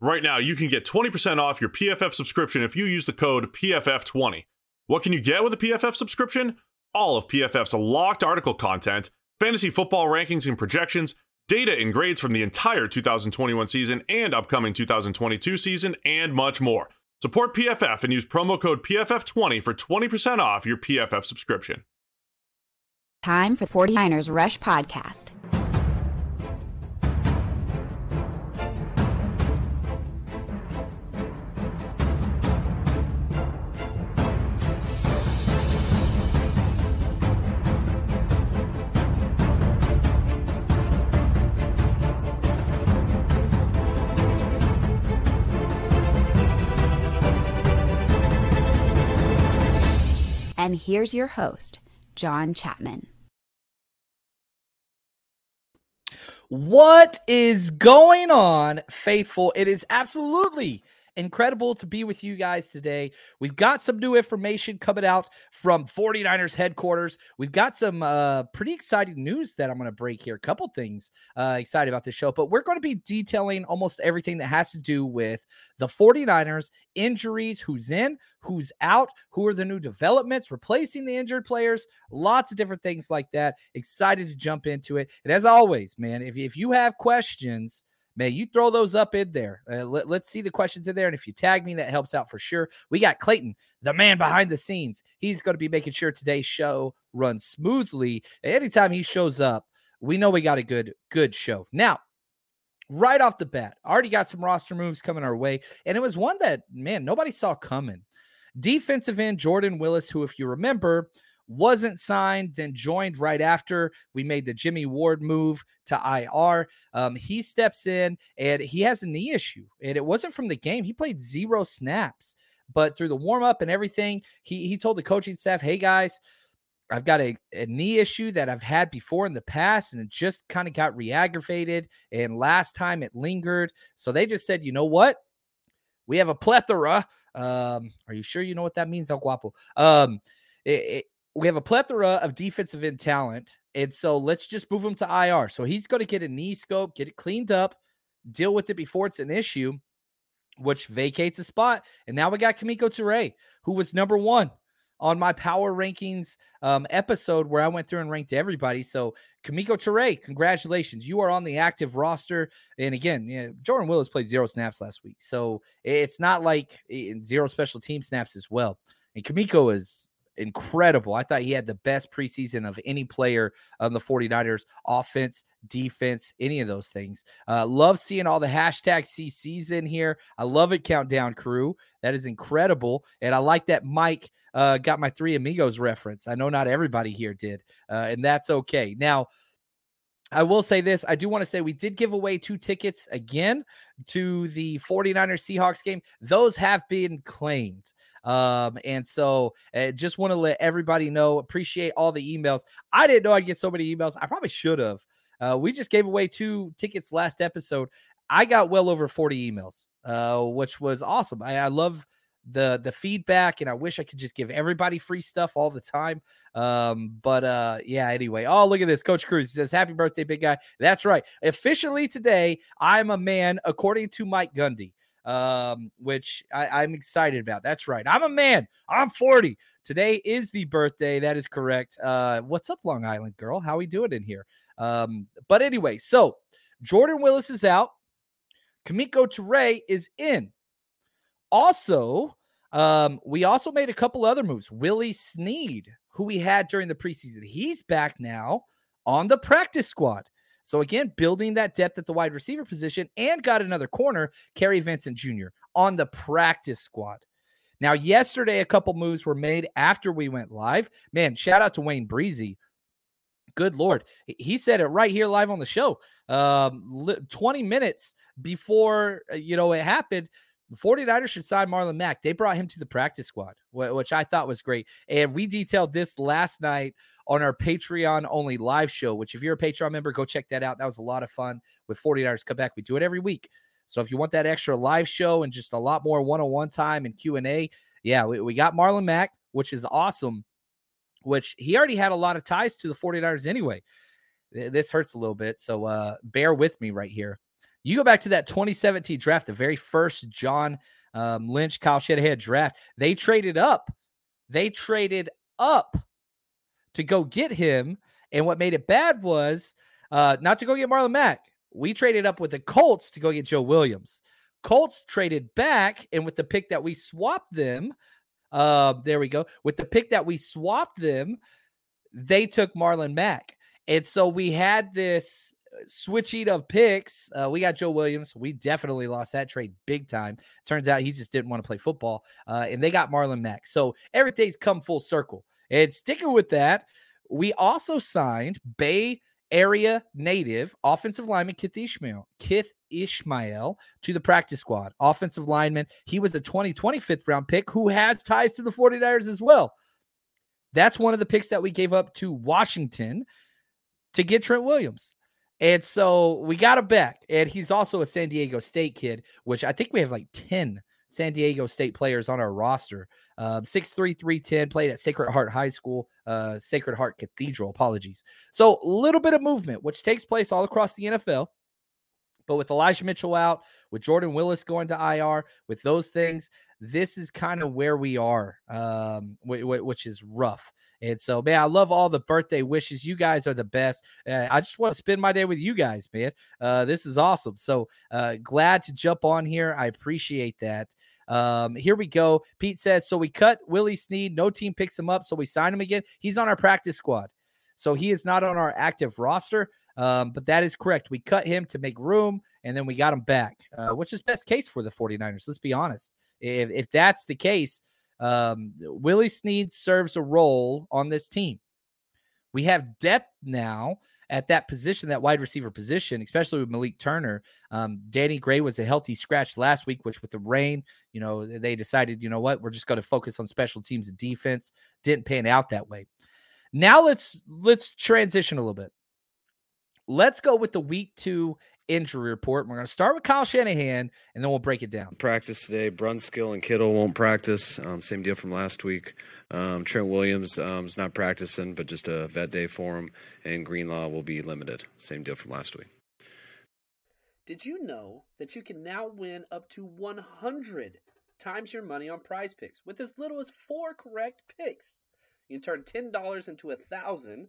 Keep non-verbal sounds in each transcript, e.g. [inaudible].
Right now, you can get 20% off your PFF subscription if you use the code PFF20. What can you get with a PFF subscription? All of PFF's locked article content, fantasy football rankings and projections, data and grades from the entire 2021 season and upcoming 2022 season, and much more. Support PFF and use promo code PFF20 for 20% off your PFF subscription. Time for 49ers Rush Podcast. Here's your host, John Chapman. What is going on, faithful? It is absolutely incredible to be with you guys today. We've got some new information coming out from 49ers headquarters. We've got some uh, pretty exciting news that I'm going to break here. A couple things uh, excited about this show, but we're going to be detailing almost everything that has to do with the 49ers injuries, who's in, who's out, who are the new developments, replacing the injured players, lots of different things like that. Excited to jump into it. And as always, man, if, if you have questions, man, you throw those up in there. Uh, let, let's see the questions in there. And if you tag me, that helps out for sure. We got Clayton, the man behind the scenes. He's going to be making sure today's show runs smoothly. Anytime he shows up, we know we got a good, good show. Now, right off the bat, already got some roster moves coming our way. And it was one that, man, nobody saw coming. Defensive end Jordan Willis, who, if you remember, wasn't signed, then joined right after we made the Jimmy Ward move to IR. Um, he steps in and he has a knee issue, and it wasn't from the game. He played zero snaps, but through the warm up and everything, he he told the coaching staff, "Hey guys." I've got a, a, knee issue that I've had before in the past, and it just kind of got re aggravated. And last time it lingered. So they just said, you know what? We have a plethora. Um, are you sure you know what that means, El Guapo? Um, it, it, we have a plethora of defensive end talent. And so let's just move him to IR. So he's going to get a knee scope, get it cleaned up, deal with it before it's an issue, which vacates a spot. And now we got Kemoko Turay, who was number one on my power rankings um, episode where I went through and ranked everybody. So Kemoko Turay, congratulations. You are on the active roster. And again, Jordan Willis played zero snaps last week. So it's not like eh, zero special team snaps as well. And Kemoko is incredible. I thought he had the best preseason of any player on the 49ers offense, defense, any of those things. Uh, love seeing all the hashtag CCs in here. I love it, Countdown Crew. That is incredible. And I like that Mike uh, got my Three Amigos reference. I know not everybody here did, uh, and that's okay. Now, I will say this. I do want to say we did give away two tickets again to the 49ers Seahawks game. Those have been claimed. Um, and so uh, just want to let everybody know, appreciate all the emails. I didn't know I'd get so many emails. I probably should have. Uh, we just gave away two tickets last episode. I got well over 40 emails, uh, which was awesome. I, I love the the feedback and i wish i could just give everybody free stuff all the time um but uh yeah anyway oh look at this coach cruz says happy birthday big guy that's right officially today i'm a man according to mike gundy um which I, i'm excited about. That's right. I'm a man. I'm 40 today is the birthday. That is correct. Uh what's up long island girl? How we doing in here? Um but anyway so jordan willis is out. Kemoko Turay is in. Also, um, we also made a couple other moves. Willie Snead, who we had during the preseason, he's back now on the practice squad. So again, building that depth at the wide receiver position and got another corner, Kary Vincent Jr. on the practice squad. Now, yesterday, a couple moves were made after we went live. Man, shout out to Wayne Breezy good lord, he said it right here live on the show. Um, 20 minutes before uh, you know it happened, the 49ers should sign Marlon Mack. They brought him to the practice squad, which I thought was great. And we detailed this last night on our Patreon only live show, which if you're a Patreon member, go check that out. That was a lot of fun with 49ers Come back. We do it every week. So if you want that extra live show and just a lot more one-on-one time and Q&A, yeah, we, we got Marlon Mack, which is awesome, which he already had a lot of ties to the 49ers anyway. This hurts a little bit. So uh, bear with me right here. You go back to that 2017 draft, the very first John um, Lynch, Kyle Shanahan draft. They traded up. They traded up to go get him. And what made it bad was uh, not to go get Marlon Mack. We traded up with the Colts to go get Joe Williams. Colts traded back, and with the pick that we swapped them, uh, there we go. With the pick that we swapped them, they took Marlon Mack. And so we had this switching of picks. Uh, we got Joe Williams. We definitely lost that trade big time. Turns out he just didn't want to play football. Uh, and they got Marlon Mack. So everything's come full circle. And sticking with that, we also signed Bay Area native offensive lineman Keith Ismael. Keith Ismael to the practice squad. Offensive lineman. He was a 2020 fifth round pick who has ties to the 49ers as well. That's one of the picks that we gave up to Washington to get Trent Williams. And so we got him back. And he's also a San Diego State kid, which I think we have like 10 San Diego State players on our roster. Um, 6'3, 310, played at Sacred Heart High School, uh, Sacred Heart Cathedral. Apologies. So a little bit of movement, which takes place all across the NFL. But with Elijah Mitchell out, with Jordan Willis going to IR, with those things, this is kind of where we are, um, which is rough. And so, man, I love all the birthday wishes. You guys are the best. Uh, I just want to spend my day with you guys, man. Uh, this is awesome. So uh, glad to jump on here. I appreciate that. Um, here we go. Pete says, so we cut Willie Snead. No team picks him up, so we sign him again. He's on our practice squad. So he is not on our active roster. Um, but that is correct. We cut him to make room, and then we got him back, uh, which is best case for the 49ers. Let's be honest. If, if that's the case, um, Willie Snead serves a role on this team. We have depth now at that position, that wide receiver position, especially with Malik Turner. Um, Danny Gray was a healthy scratch last week, which with the rain, you know, they decided, you know what, we're just going to focus on special teams and defense. Didn't pan out that way. Now let's let's transition a little bit. Let's go with the week two injury report. We're going to start with Kyle Shanahan, and then we'll break it down. Practice today. Brunskill and Kittle won't practice. Um, same deal from last week. Um, Trent Williams um, is not practicing, but just a vet day for him. And Greenlaw will be limited. Same deal from last week. Did you know that you can now win up to 100 times your money on prize picks with as little as four correct picks? You can turn $10 into a thousand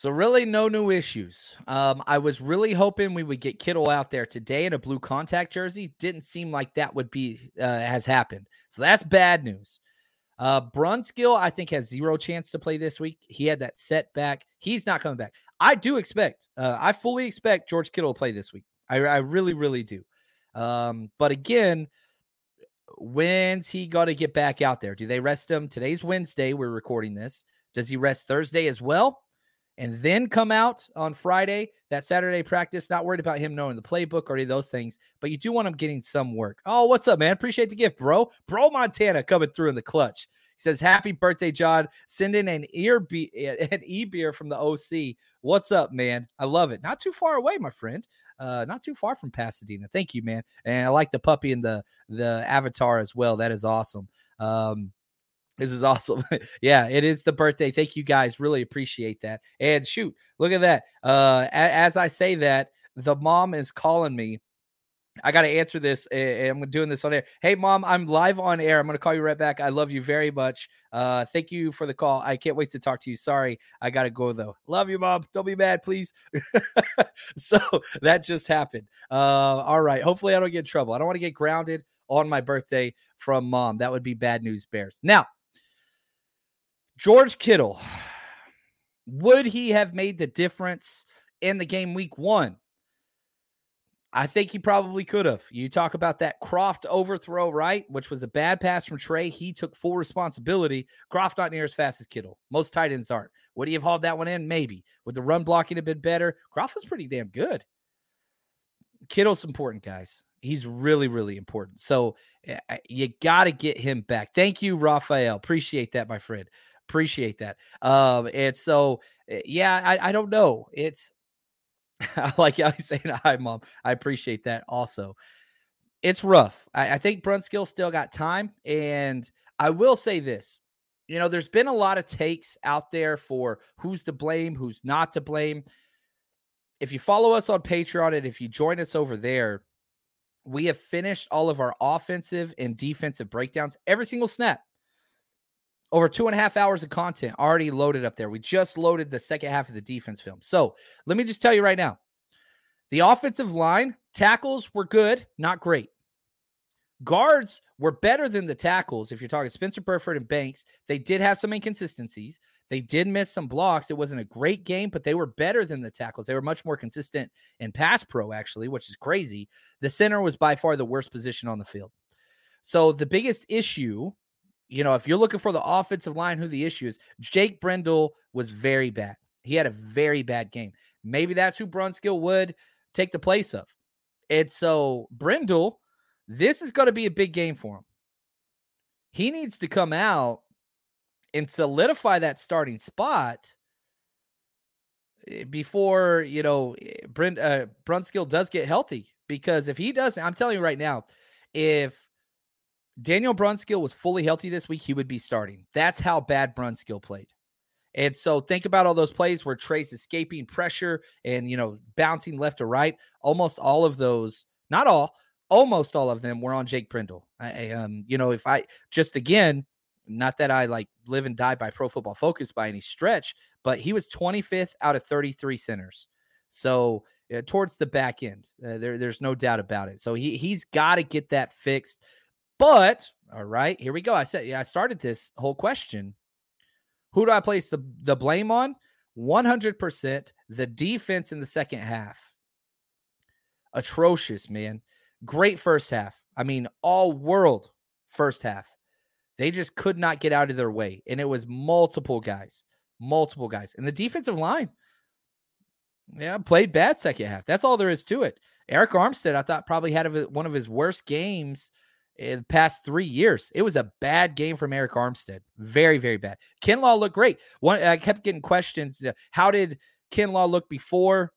So really, no new issues. Um, I was really hoping we would get Kittle out there today in a blue contact jersey. Didn't seem like that would be uh, has happened. So that's bad news. Uh, Brunskill, I think, has zero chance to play this week. He had that setback. He's not coming back. I do expect. Uh, I fully expect George Kittle to play this week. I, I really, really do. Um, but again, when's he got to get back out there? Do they rest him? Today's Wednesday. We're recording this. Does he rest Thursday as well? And then come out on Friday, that Saturday practice. Not worried about him knowing the playbook or any of those things, but you do want him getting some work. Oh, what's up, man? Appreciate the gift, bro. Bro Montana coming through in the clutch. He says, Happy birthday, John. Send in an ear be- [laughs] an e beer from the OC. What's up, man? I love it. Not too far away, my friend. Uh, not too far from Pasadena. Thank you, man. And I like the puppy and the the avatar as well. That is awesome. Um, this is awesome. [laughs] yeah, it is the birthday. Thank you guys. Really appreciate that. And shoot, look at that. Uh, as I say that, the mom is calling me. I got to answer this. I'm doing this on air. Hey, mom, I'm live on air. I'm going to call you right back. I love you very much. Uh, thank you for the call. I can't wait to talk to you. Sorry, I got to go though. Love you, mom. Don't be mad, please. [laughs] so that just happened. Uh, all right. Hopefully, I don't get in trouble. I don't want to get grounded on my birthday from mom. That would be bad news, Bears. Now, George Kittle, would he have made the difference in the game week one? I think he probably could have. You talk about that Kroft overthrow, right? Which was a bad pass from Trey. He took full responsibility. Kroft not near as fast as Kittle. Most tight ends aren't. Would he have hauled that one in? Maybe. Would the run blocking have been better? Kroft was pretty damn good. Kittle's important, guys. He's really, really important. So eh, eh, you got to get him back. Thank you, Raphael. Appreciate that, my friend. Appreciate that. Um, and so, eh, yeah, I, I don't know. It's [laughs] I like you saying hi, mom. I appreciate that also. It's rough. I, I think Brunskill still got time. And I will say this you know, there's been a lot of takes out there for who's to blame, who's not to blame. If you follow us on Patreon and if you join us over there, we have finished all of our offensive and defensive breakdowns every single snap over two and a half hours of content already loaded up there. We just loaded the second half of the defense film. So let me just tell you right now the offensive line tackles were good, not great. Guards were better than the tackles. If you're talking Spencer Burford and Banks, they did have some inconsistencies. They did miss some blocks. It wasn't a great game, but they were better than the tackles. They were much more consistent in pass pro, actually, which is crazy. The center was by far the worst position on the field. So the biggest issue you know, if you're looking for the offensive line, who the issue is, Jake Brendel was very bad. He had a very bad game. Maybe that's who Brunskill would take the place of. And so Brendel, this is going to be a big game for him. He needs to come out and solidify that starting spot eh, before you know eh, Brent uh, Brunskill does get healthy. Because if he doesn't, I'm telling you right now, if Daniel Brunskill was fully healthy this week, he would be starting. That's how bad Brunskill played. And so think about all those plays where Trey's escaping pressure and, you know, bouncing left to right. Almost all of those, not all, almost all of them were on Jake Brendel. I, um, you know, if I just again, not that I like live and die by pro football focus by any stretch, but he was 25th out of 33 centers. So uh, towards the back end, uh, there, there's no doubt about it. So he, he's got to get that fixed. But all right, here we go. I said, yeah, I started this whole question. Who do I place the, the blame on? 100% the defense in the second half. Atrocious, man. Great first half. I mean, all world first half. They just could not get out of their way. And it was multiple guys, multiple guys. And the defensive line, yeah, played bad second half. That's all there is to it. Arik Armstead, I thought probably had one of his worst games the past three years. It was a bad game from Arik Armstead. Very, very bad. Kinlaw looked great. One, I kept getting questions. Uh, how did Kinlaw look before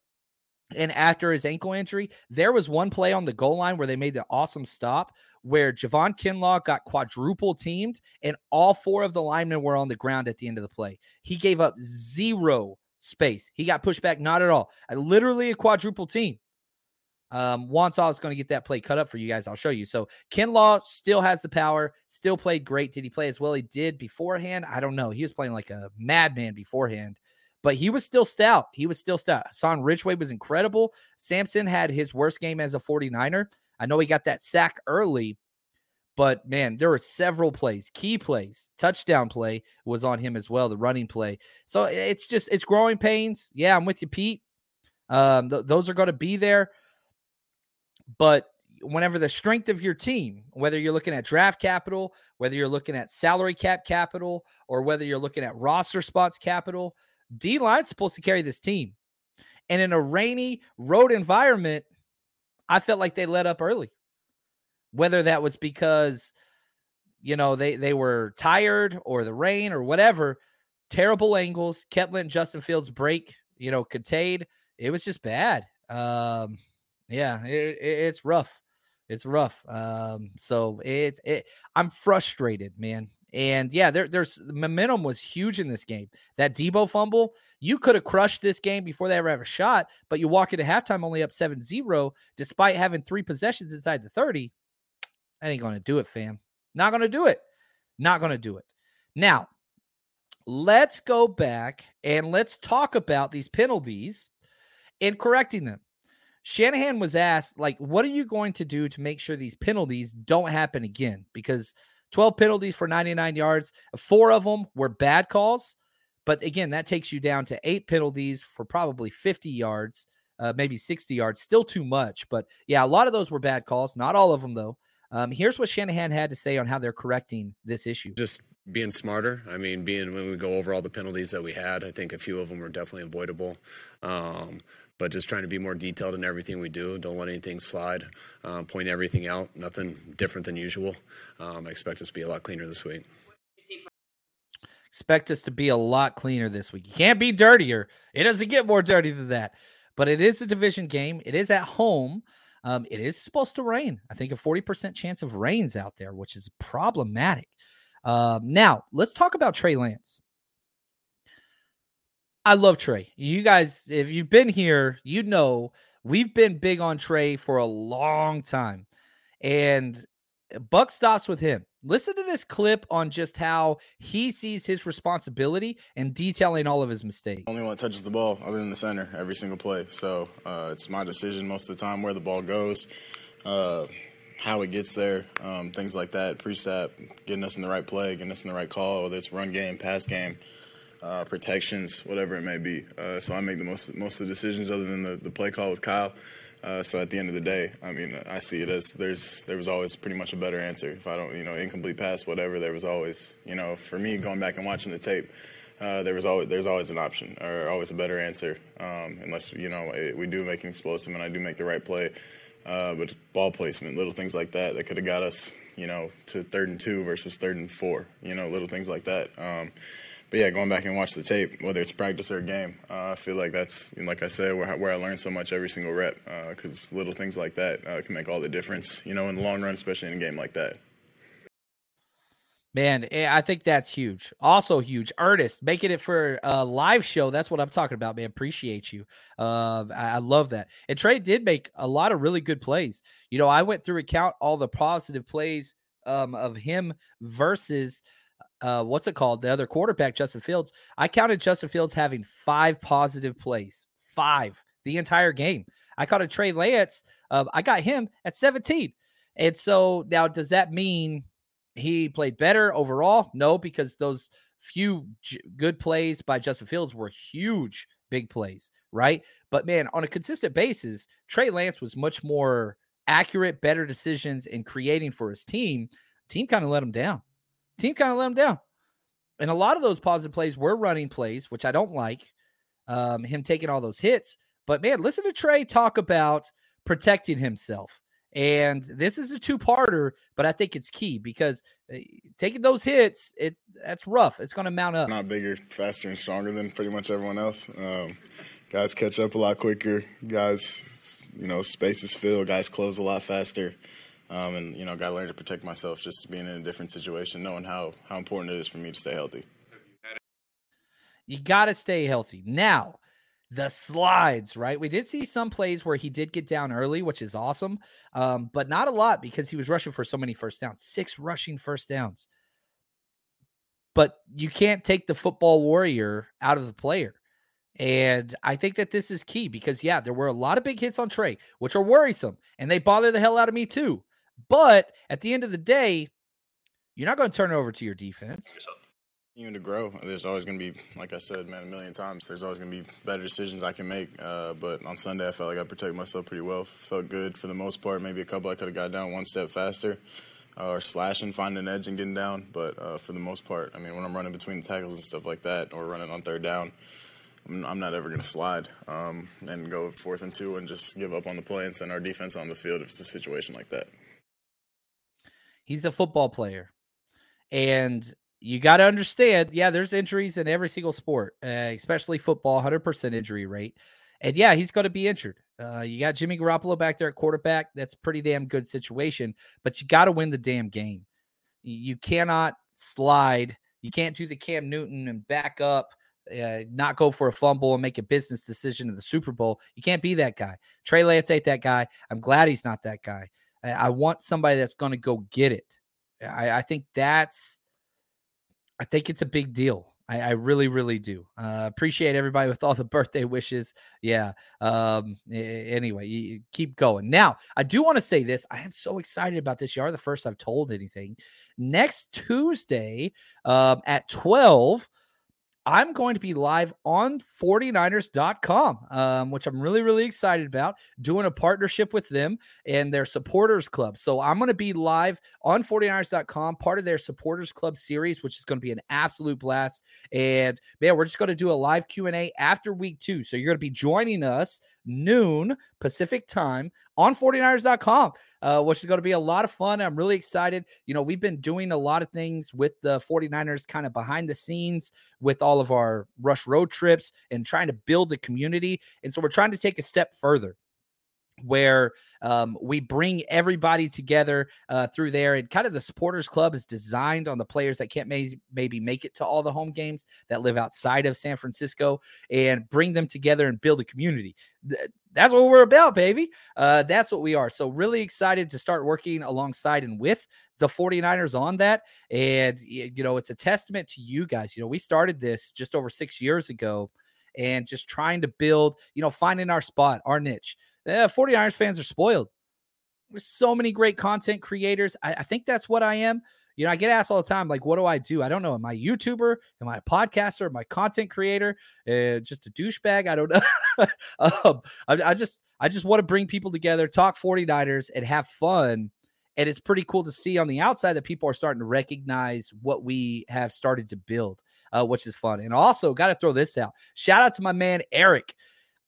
and after his ankle injury? There was one play on the goal line where they made the awesome stop where Javon Kinlaw got quadruple teamed and all four of the linemen were on the ground at the end of the play. He gave up zero space. He got pushed back, not at all. literally a quadruple team. Um, Wansaw is going to get that play cut up for you guys. I'll show you. So Kinlaw still has the power, still played great. Did he play as well he did beforehand? I don't know. He was playing like a madman beforehand, but he was still stout. He was still stout. Son Ridgeway was incredible. Samson had his worst game as a 49er. I know he got that sack early, but man, there were several plays, key plays. Touchdown play was on him as well, the running play. So it's just it's growing pains. Yeah, I'm with you, Pete. Um, th- those are going to be there. But whenever the strength of your team, whether you're looking at draft capital, whether you're looking at salary cap capital, or whether you're looking at roster spots capital, D line's supposed to carry this team. And in a rainy road environment, I felt like they let up early. Whether that was because, you know, they they were tired or the rain or whatever, terrible angles, kept letting Justin Fields break, you know, contained. It was just bad. Um, yeah, it, it, it's rough. It's rough. Um, so it's it, I'm frustrated, man. And yeah, there, there's the momentum was huge in this game. That Deebo fumble, you could have crushed this game before they ever have a shot, but you walk into halftime only up 7 0, despite having three possessions inside the 30. I ain't going to do it, fam. Not going to do it. Not going to do it. Now, let's go back and let's talk about these penalties and correcting them. Shanahan was asked, like, what are you going to do to make sure these penalties don't happen again? Because 12 penalties for 99 yards, four of them were bad calls. But again, that takes you down to eight penalties for probably 50 yards, uh, maybe 60 yards. Still too much. But yeah, a lot of those were bad calls. Not all of them, though. Um, here's what Shanahan had to say on how they're correcting this issue. Just being smarter. I mean, being when we go over all the penalties that we had, I think a few of them were definitely avoidable. Um, but just trying to be more detailed in everything we do. Don't let anything slide. Um, point everything out. Nothing different than usual. Um, I expect us to be a lot cleaner this week. Expect us to be a lot cleaner this week. You can't be dirtier. It doesn't get more dirty than that. But it is a division game. It is at home. Um, it is supposed to rain. I think a 40% chance of rains out there, which is problematic. Um, now, let's talk about Trey Lance. I love Trey. You guys, if you've been here, you know we've been big on Trey for a long time. And Buck stops with him. Listen to this clip on just how he sees his responsibility and detailing all of his mistakes. Only one touches the ball other than the center every single play. So uh, it's my decision most of the time where the ball goes, uh, how it gets there, um, things like that. Pre-snap, getting us in the right play, getting us in the right call, whether it's run game, pass game, uh, protections, whatever it may be. Uh, so I make the most most of the decisions other than the, the play call with Kyle. Uh, so at the end of the day, I mean, I see it as there's there was always pretty much a better answer. If I don't, you know, incomplete pass, whatever, there was always, you know, for me going back and watching the tape, uh, there was always there's always an option or always a better answer, um, unless you know it, we do make an explosive and I do make the right play. Uh, but ball placement, little things like that, that could have got us, you know, to third and two versus third and four, you know, little things like that. Um, but yeah, going back and watch the tape, whether it's practice or a game, uh, I feel like that's, like I said, where, where I learn so much every single rep. Because uh, little things like that uh, can make all the difference, you know, in the long run, especially in a game like that. Man, eh, I think that's huge. Also huge. Ernest, making it for a live show. That's what I'm talking about, man. Appreciate you. Uh, I, I love that. And Trey did make a lot of really good plays. You know, I went through and count all the positive plays um, of him versus – uh, what's it called? The other quarterback, Justin Fields. I counted Justin Fields having five positive plays, five the entire game. I caught a Trey Lance. Uh, I got him at 17. And so now, does that mean he played better overall? No, because those few j- good plays by Justin Fields were huge, big plays, right? But man, on a consistent basis, Trey Lance was much more accurate, better decisions in creating for his team. Team kind of let him down. Team kind of let him down. And a lot of those positive plays were running plays, which I don't like. Um, him taking all those hits. But man, listen to Trey talk about protecting himself. And this is a two-parter, but I think it's key because uh, taking those hits, it's that's rough. It's going to mount up. Not bigger, faster, and stronger than pretty much everyone else. Um, guys catch up a lot quicker. Guys, you know, spaces fill. Guys close a lot faster. Um, and you know, got to learn to protect myself. Just being in a different situation, knowing how how important it is for me to stay healthy. You got to stay healthy. Now, the slides, right? We did see some plays where he did get down early, which is awesome, um, but not a lot because he was rushing for so many first downs. Six rushing first downs. But you can't take the football warrior out of the player. And I think that this is key because, yeah, there were a lot of big hits on Trey, which are worrisome, and they bother the hell out of me too. But at the end of the day, you're not going to turn it over to your defense. Even to grow, there's always going to be, like I said, man, a million times. There's always going to be better decisions I can make. Uh, but on Sunday, I felt like I protected myself pretty well. Felt good for the most part. Maybe a couple I could have got down one step faster, uh, or slashing, finding an edge and getting down. But uh, for the most part, I mean, when I'm running between the tackles and stuff like that, or running on third down, I'm, I'm not ever going to slide um, and go fourth and two and just give up on the play and send our defense on the field if it's a situation like that. He's a football player, and you got to understand, yeah, there's injuries in every single sport, uh, especially football, 100% injury rate. And yeah, he's going to be injured. Uh, you got Jimmy Garoppolo back there at quarterback. That's pretty damn good situation, but you got to win the damn game. You cannot slide. You can't do the Cam Newton and back up, uh, not go for a fumble and make a business decision in the Super Bowl. You can't be that guy. Trey Lance ain't that guy. I'm glad he's not that guy. I, want somebody that's going to go get it. I, I think that's I think it's a big deal. I, I really, really do. Uh, appreciate everybody with all the [laughs] birthday wishes. Yeah. Um, anyway, keep going. Now, I do want to say this. I am so excited about this. You are the first I've told anything. Next Tuesday um, at 12, I'm going to be live on 49ers.com, um, which I'm really, really excited about, doing a partnership with them and their supporters club. So I'm going to be live on 49ers.com, part of their supporters club series, which is going to be an absolute blast. And man, we're just going to do a live Q&A after week two. So you're going to be joining us noon Pacific time on 49ers.com, uh, which is going to be a lot of fun. I'm really excited. You know, we've been doing a lot of things with the 49ers kind of behind the scenes with all of our rush road trips and trying to build a community. And so we're trying to take a step further where um, we bring everybody together uh, through there. And kind of the supporters club is designed on the players that can't may- maybe make it to all the home games that live outside of San Francisco and bring them together and build a community. Th- that's what we're about, baby. Uh, that's what we are. So, really excited to start working alongside and with the 49ers on that. And, you know, it's a testament to you guys. You know, we started this just over six years ago and just trying to build, you know, finding our spot, our niche. The 49ers fans are spoiled. There's so many great content creators. I, I, think that's what I am. You know, I get asked all the time, like, what do I do? I don't know. Am I a YouTuber? Am I a podcaster? Am I a content creator? Uh, just a douchebag? I don't know. [laughs] um, I, I just, I just want to bring people together, talk 49ers, and have fun. And it's pretty cool to see on the outside that people are starting to recognize what we have started to build, uh, which is fun. And also, got to throw this out. Shout out to my man, Eric.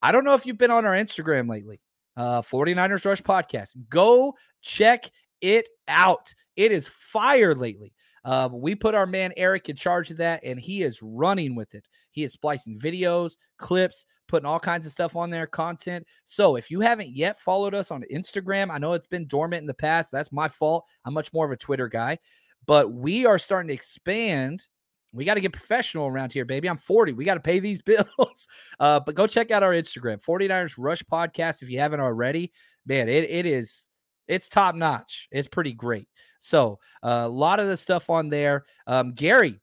I don't know if you've been on our Instagram lately, uh, 49ers Rush Podcast. Go check it out. It is fire lately. Uh, we put our man Eric in charge of that, and he is running with it. He is splicing videos, clips, putting all kinds of stuff on there, content. So if you haven't yet followed us on Instagram, I know it's been dormant in the past. That's my fault. I'm much more of a Twitter guy, but we are starting to expand we got to get professional around here, baby. I'm 40. We got to pay these [laughs] bills. Uh, but go check out our Instagram, 49ers Rush Podcast, if you haven't already. Man, it, it is it's top notch. It's pretty great. So uh, a lot of the stuff on there. Um, Gary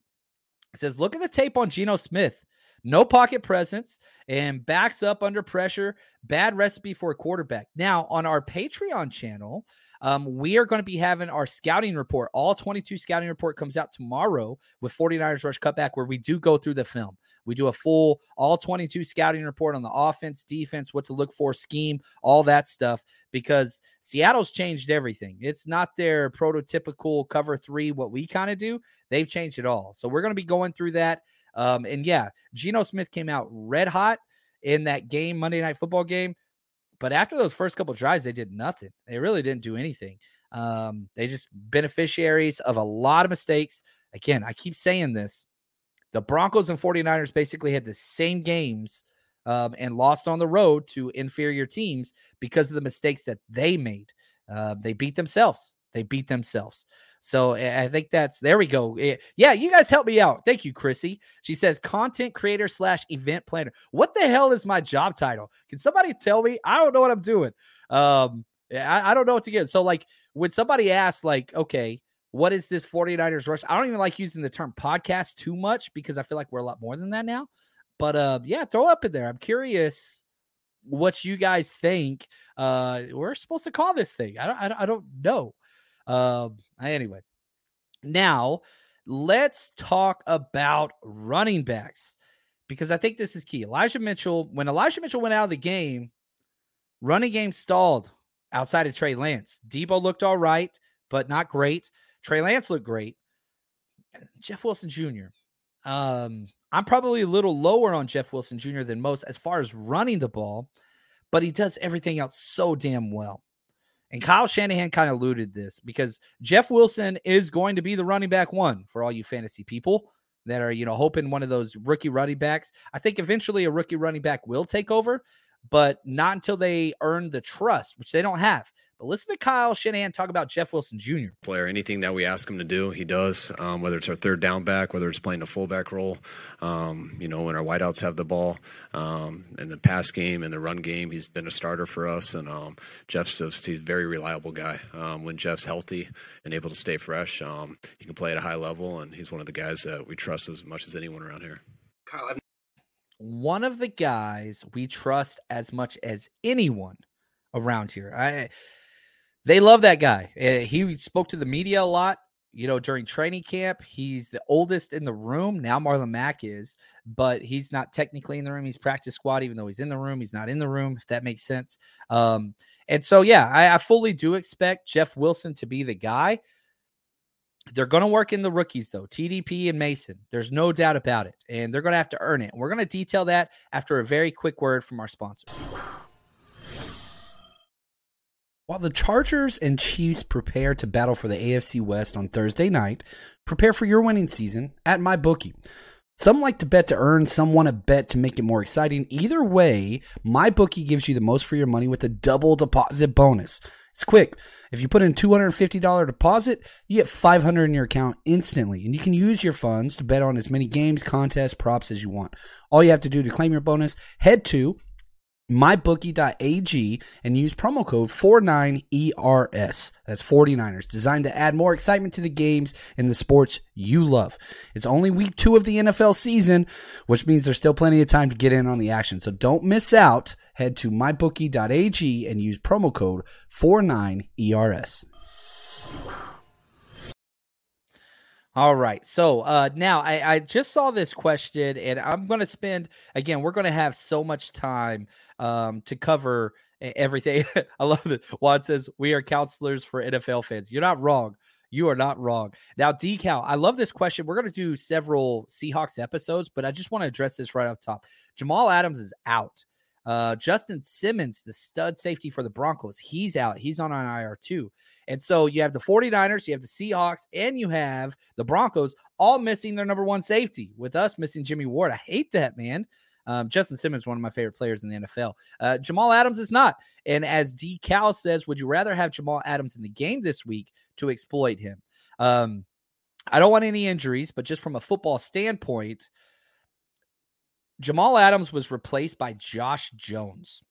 says, look at the tape on Geno Smith. No pocket presence and backs up under pressure. Bad recipe for a quarterback. Now, on our Patreon channel, um, we are going to be having our scouting report. All 22 scouting report comes out tomorrow with 49ers Rush Cutback, where we do go through the film. We do a full all 22 scouting report on the offense, defense, what to look for, scheme, all that stuff, because Seattle's changed everything. It's not their prototypical cover three, what we kind of do. They've changed it all. So we're going to be going through that. Um, and yeah, Geno Smith came out red hot in that game, Monday Night Football game. But after those first couple drives, they did nothing. They really didn't do anything. Um, they just beneficiaries of a lot of mistakes. Again, I keep saying this. The Broncos and 49ers basically had the same games um, and lost on the road to inferior teams because of the mistakes that they made. Uh, they beat themselves. They beat themselves. So I think that's there we go. Eh, yeah, you guys help me out. Thank you, Chrissy. She says content creator slash event planner. What the hell is my job title? Can somebody tell me? I don't know what I'm doing. Um, I, I don't know what to get. So like when somebody asks, like, okay, what is this 49ers rush? I don't even like using the term podcast too much because I feel like we're a lot more than that now. But uh, yeah, throw up in there. I'm curious what you guys think uh we're supposed to call this thing. I don't I don't, I don't know. Um, anyway, now let's talk about running backs because I think this is key. Elijah Mitchell, when Elijah Mitchell went out of the game, running game stalled outside of Trey Lance. Deebo looked all right, but not great. Trey Lance looked great. Jeff Wilson Jr. Um, I'm probably a little lower on Jeff Wilson Jr. than most as far as running the ball, but he does everything else so damn well. And Kyle Shanahan kind of alluded this because Jeff Wilson is going to be the running back one for all you fantasy people that are, you know, hoping one of those rookie running backs. I think eventually a rookie running back will take over, but not until they earn the trust, which they don't have. But listen to Kyle Shanahan talk about Jeff Wilson Jr. Player, anything that we ask him to do, he does. Um, whether it's our third down back, whether it's playing a fullback role, um, you know, when our wideouts have the ball, um, in the pass game and the run game, he's been a starter for us. And um, Jeff's just he's a very reliable guy. Um, when Jeff's healthy and able to stay fresh, um, he can play at a high level, and he's one of the guys that we trust as much as anyone around here. Kyle, I've- one of the guys we trust as much as anyone around here. I they love that guy. Uh, he spoke to the media a lot, you know, during training camp. He's the oldest in the room. Now Marlon Mack is, but he's not technically in the room. He's practice squad, even though he's in the room. He's not in the room, if that makes sense. Um, and so, yeah, I, I fully do expect Jeff Wilson to be the guy. They're going to work in the rookies, though, TDP and Mason. There's no doubt about it. And they're going to have to earn it. We're going to detail that after a very quick word from our sponsor. While the Chargers and Chiefs prepare to battle for the AFC West on Thursday night, prepare for your winning season at MyBookie. Some like to bet to earn, some want to bet to make it more exciting. Either way, MyBookie gives you the most for your money with a double deposit bonus. It's quick. If you put in $250 deposit, you get 500 in your account instantly, and you can use your funds to bet on as many games, contests, props as you want. All you have to do to claim your bonus, head to mybookie.ag and use promo code 49ERS. That's 49ers, designed to add more excitement to the games and the sports you love. It's only week two of the NFL season, which means there's still plenty of time to get in on the action. So don't miss out. Head to mybookie.ag and use promo code 49ERS. All right. So uh, now I, I just saw this question, and I'm going to spend again. We're going to have so much time um, to cover everything. [laughs] I love it. Juan says we are counselors for NFL fans. You're not wrong. You are not wrong. Now, decal. I love this question. We're going to do several Seahawks episodes, but I just want to address this right off top. Jamal Adams is out. Uh, Justin Simmons, the stud safety for the Broncos, he's out. He's on an IR too. And so you have the 49ers, you have the Seahawks, and you have the Broncos all missing their number one safety, with us missing Jimmy Ward. I hate that, man. Um, Justin Simmons, one of my favorite players in the NFL. Uh, Jamal Adams is not. And as D. Cal says, would you rather have Jamal Adams in the game this week to exploit him? Um, I don't want any injuries, but just from a football standpoint, Jamal Adams was replaced by Josh Jones.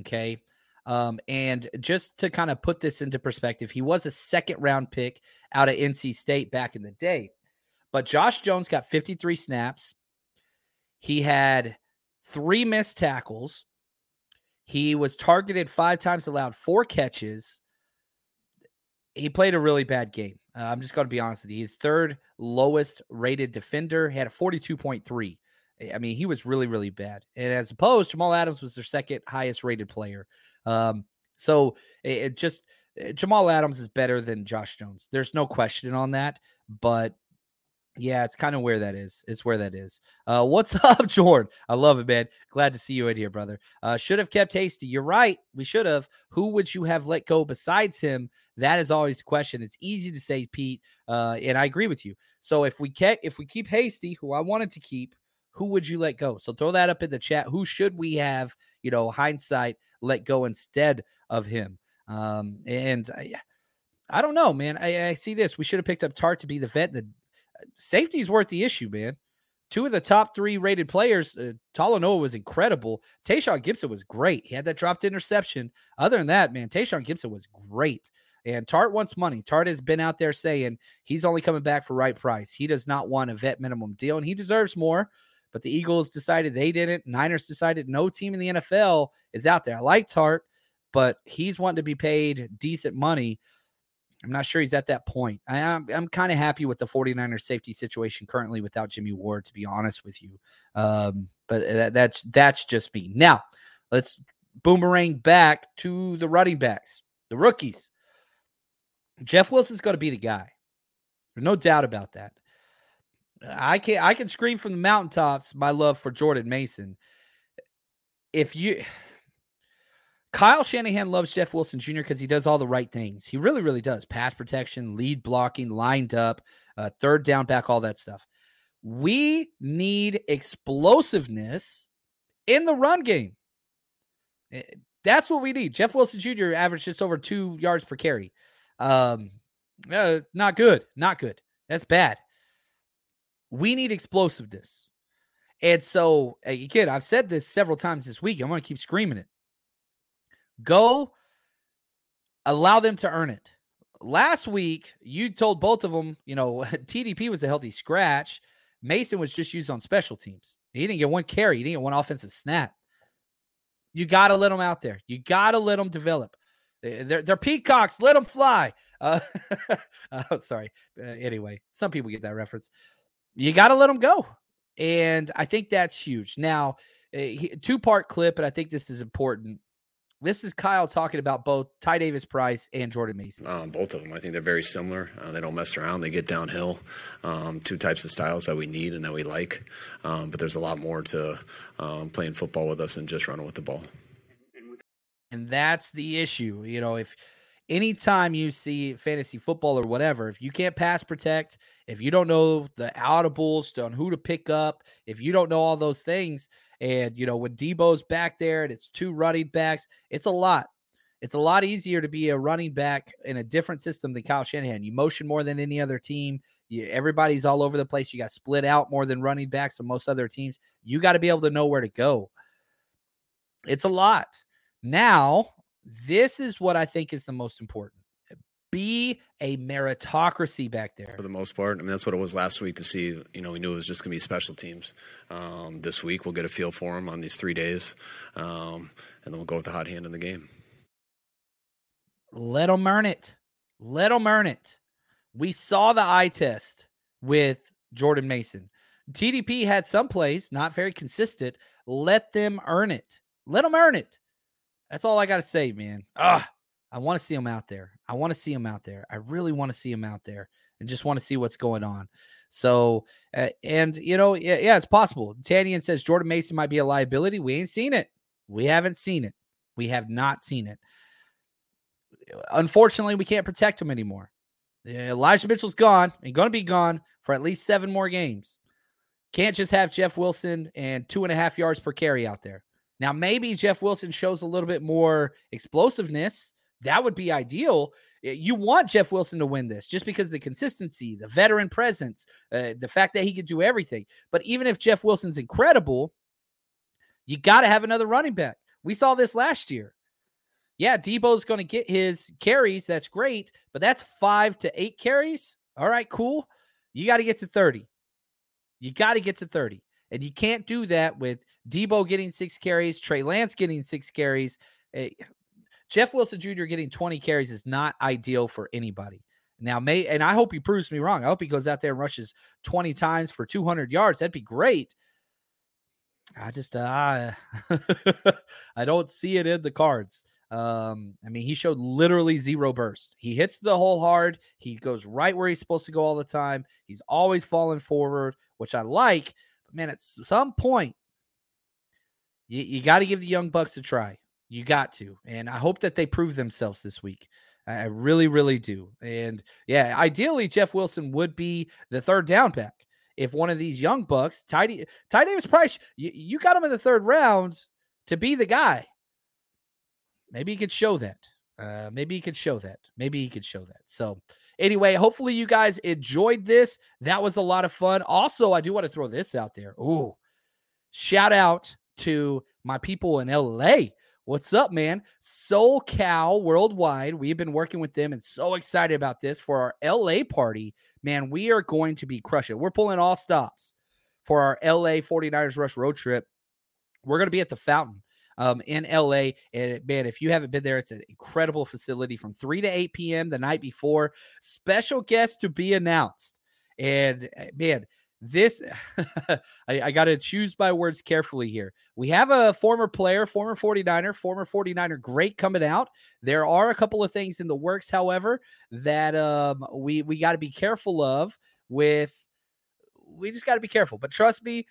Okay. Um, and just to kind of put this into perspective, he was a second round pick out of NC State back in the day. But Josh Jones got 53 snaps. He had three missed tackles. He was targeted five times, allowed four catches. He played a really bad game. Uh, I'm just going to be honest with you. He's third lowest rated defender. He had a 42.3. I mean, he was really, really bad. And as opposed, Jamal Adams was their second highest rated player. Um, so it, it just eh, Jamal Adams is better than Josh Jones. There's no question on that. But yeah, it's kind of where that is. It's where that is. Uh, what's [laughs] up, Jordan? I love it, man. Glad to see you in here, brother. Uh, should have kept Hasty. You're right. We should have. Who would you have let go besides him? That is always the question. It's easy to say, Pete, uh, and I agree with you. So if we kept, if we keep Hasty, who I wanted to keep, who would you let go? So throw that up in the chat. Who should we have, you know, hindsight, let go instead of him? Um, and I, I don't know, man. I, I see this. We should have picked up Tartt to be the vet. The uh, safety is worth the issue, man. Two of the top three rated players, uh, Talanoa was incredible. Tashaun Gipson was great. He had that dropped interception. Other than that, man, Tashaun Gipson was great. And Tartt wants money. Tartt has been out there saying he's only coming back for right price. He does not want a vet minimum deal, and he deserves more but the Eagles decided they didn't. Niners decided no team in the NFL is out there. I like Tartt, but he's wanting to be paid decent money. I'm not sure he's at that point. I am, I'm kind of happy with the 49ers safety situation currently without Jimmy Ward, to be honest with you. Um, but that, that's that's just me. Now, let's boomerang back to the running backs, the rookies. Jeff Wilson's going to be the guy. There's no doubt about that. I can I can scream from the mountaintops my love for Jordan Mason. If you Kyle Shanahan loves Jeff Wilson Jr. because he does all the right things. He really, really does. Pass protection, lead blocking, lined up, uh, third down back, all that stuff. We need explosiveness in the run game. Eh, that's what we need. Jeff Wilson Jr. averaged just over two yards per carry. Um, uh, not good. Not good. That's bad. We need explosiveness. And so, again, I've said this several times this week. I'm going to keep screaming it. Go allow them to earn it. Last week, you told both of them, you know, [laughs] TDP was a healthy scratch. Mason was just used on special teams. He didn't get one carry, he didn't get one offensive snap. You got to let them out there. You got to let them develop. They're, they're peacocks. Let them fly. Uh, [laughs] oh, sorry. Uh, anyway, some people get that reference. You got to let them go. And I think that's huge. Now, two part clip, and I think this is important. This is Kyle talking about both Ty Davis Price and Jordan Mason. Um, both of them. I think they're very similar. Uh, they don't mess around. They get downhill. Um, two types of styles that we need and that we like. Um, but there's a lot more to um, playing football with us than just running with the ball. And that's the issue. You know, if anytime you see fantasy football or whatever, if you can't pass protect, if you don't know the audibles on who to pick up, if you don't know all those things, and you know when Deebo's back there and it's two running backs, it's a lot. It's a lot easier to be a running back in a different system than Kyle Shanahan. You motion more than any other team. You, everybody's all over the place. You got split out more than running backs on most other teams. You got to be able to know where to go. It's a lot. Now, this is what I think is the most important. Be a meritocracy back there. For the most part. I mean, that's what it was last week to see. You know, we knew it was just going to be special teams. Um, this week, we'll get a feel for them on these three days, um, and then we'll go with the hot hand in the game. Let them earn it. Let them earn it. We saw the eye test with Jordan Mason. TDP had some plays, not very consistent. Let them earn it. Let them earn it. That's all I got to say, man. I want to see him out there. I want to see him out there. I really want to see him out there and just want to see what's going on. So, uh, and you know, yeah, yeah, it's possible. Tannian says Jordan Mason might be a liability. We ain't seen it. We haven't seen it. We have not seen it. Unfortunately, we can't protect him anymore. Elijah Mitchell's gone and going to be gone for at least seven more games. Can't just have Jeff Wilson and two and a half yards per carry out there. Now, maybe Jeff Wilson shows a little bit more explosiveness. That would be ideal. You want Jeff Wilson to win this just because the consistency, the veteran presence, uh, the fact that he can do everything. But even if Jeff Wilson's incredible, you got to have another running back. We saw this last year. Yeah, Deebo's going to get his carries. That's great. But that's five to eight carries. All right, cool. You got to get to 30. You got to get to 30. And you can't do that with Deebo getting six carries, Trey Lance getting six carries. Eh, Jeff Wilson Jr. getting 20 carries is not ideal for anybody. Now, may and I hope he proves me wrong. I hope he goes out there and rushes 20 times for 200 yards. That'd be great. I just uh, [laughs] I don't see it in the cards. Um, I mean, he showed literally zero burst. He hits the hole hard. He goes right where he's supposed to go all the time. He's always falling forward, which I like. Man, at some point, you, you got to give the Young Bucks a try. You got to. And I hope that they prove themselves this week. I really, really do. And yeah, ideally, Jeff Wilson would be the third down back. If one of these young bucks, Ty, Ty Davis Price, you, you got him in the third round to be the guy. Maybe he could show that. Uh, maybe he could show that. Maybe he could show that. So, Anyway, hopefully you guys enjoyed this. That was a lot of fun. Also, I do want to throw this out there. Ooh, shout out to my people in LA. What's up, man? SoCal Worldwide. We've been working with them and so excited about this for our LA party. Man, we are going to be crushing. We're pulling all stops for our LA 49ers Rush road trip. We're going to be at the fountain um, in LA. And man, if you haven't been there, it's an incredible facility from 3 to 8 p.m. the night before. Special guests to be announced. And eh, man, this [laughs] I, I got to choose my words carefully here. We have a former player, former 49er, former 49er great coming out. There are a couple of things in the works, however, that um, we we got to be careful of with we just got to be careful. But trust me,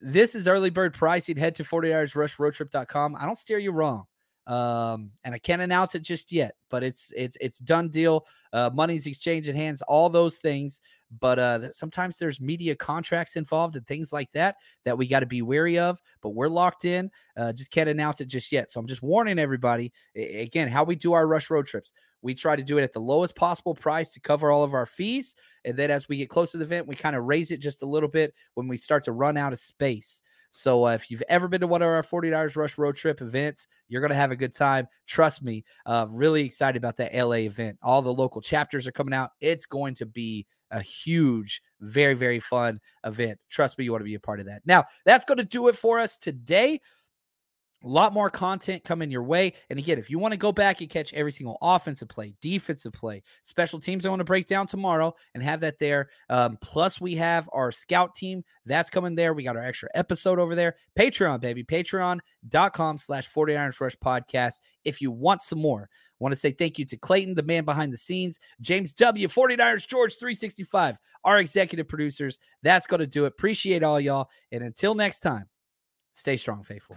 this is early bird pricing. Head to 49ersrushroadtrip.com. I don't steer you wrong. Um, and I can't announce it just yet, but it's it's it's done deal. Uh, money's exchanging hands, all those things. But uh, sometimes there's media contracts involved and things like that that we got to be wary of. But we're locked in. Uh, just can't announce it just yet. So I'm just warning everybody. Again, how we do our rush road trips. We try to do it at the lowest possible price to cover all of our fees. And then as we get closer to the event, we kind of raise it just a little bit when we start to run out of space. So uh, if you've ever been to one of our 49ers Rush Road Trip events, you're going to have a good time. Trust me. Uh, really excited about that LA event. All the local chapters are coming out. It's going to be a huge, very, very fun event. Trust me, you want to be a part of that. Now, that's going to do it for us today. A lot more content coming your way. And again, if you want to go back and catch every single offensive play, defensive play, special teams, I want to break down tomorrow and have that there. Um, plus, we have our scout team that's coming there. We got our extra episode over there. Patreon, baby. Patreon.com slash 49ers Rush podcast. If you want some more, I want to say thank you to Clayton, the man behind the scenes, James W., 49ers George 365, our executive producers. That's going to do it. Appreciate all y'all. And until next time, stay strong, faithful.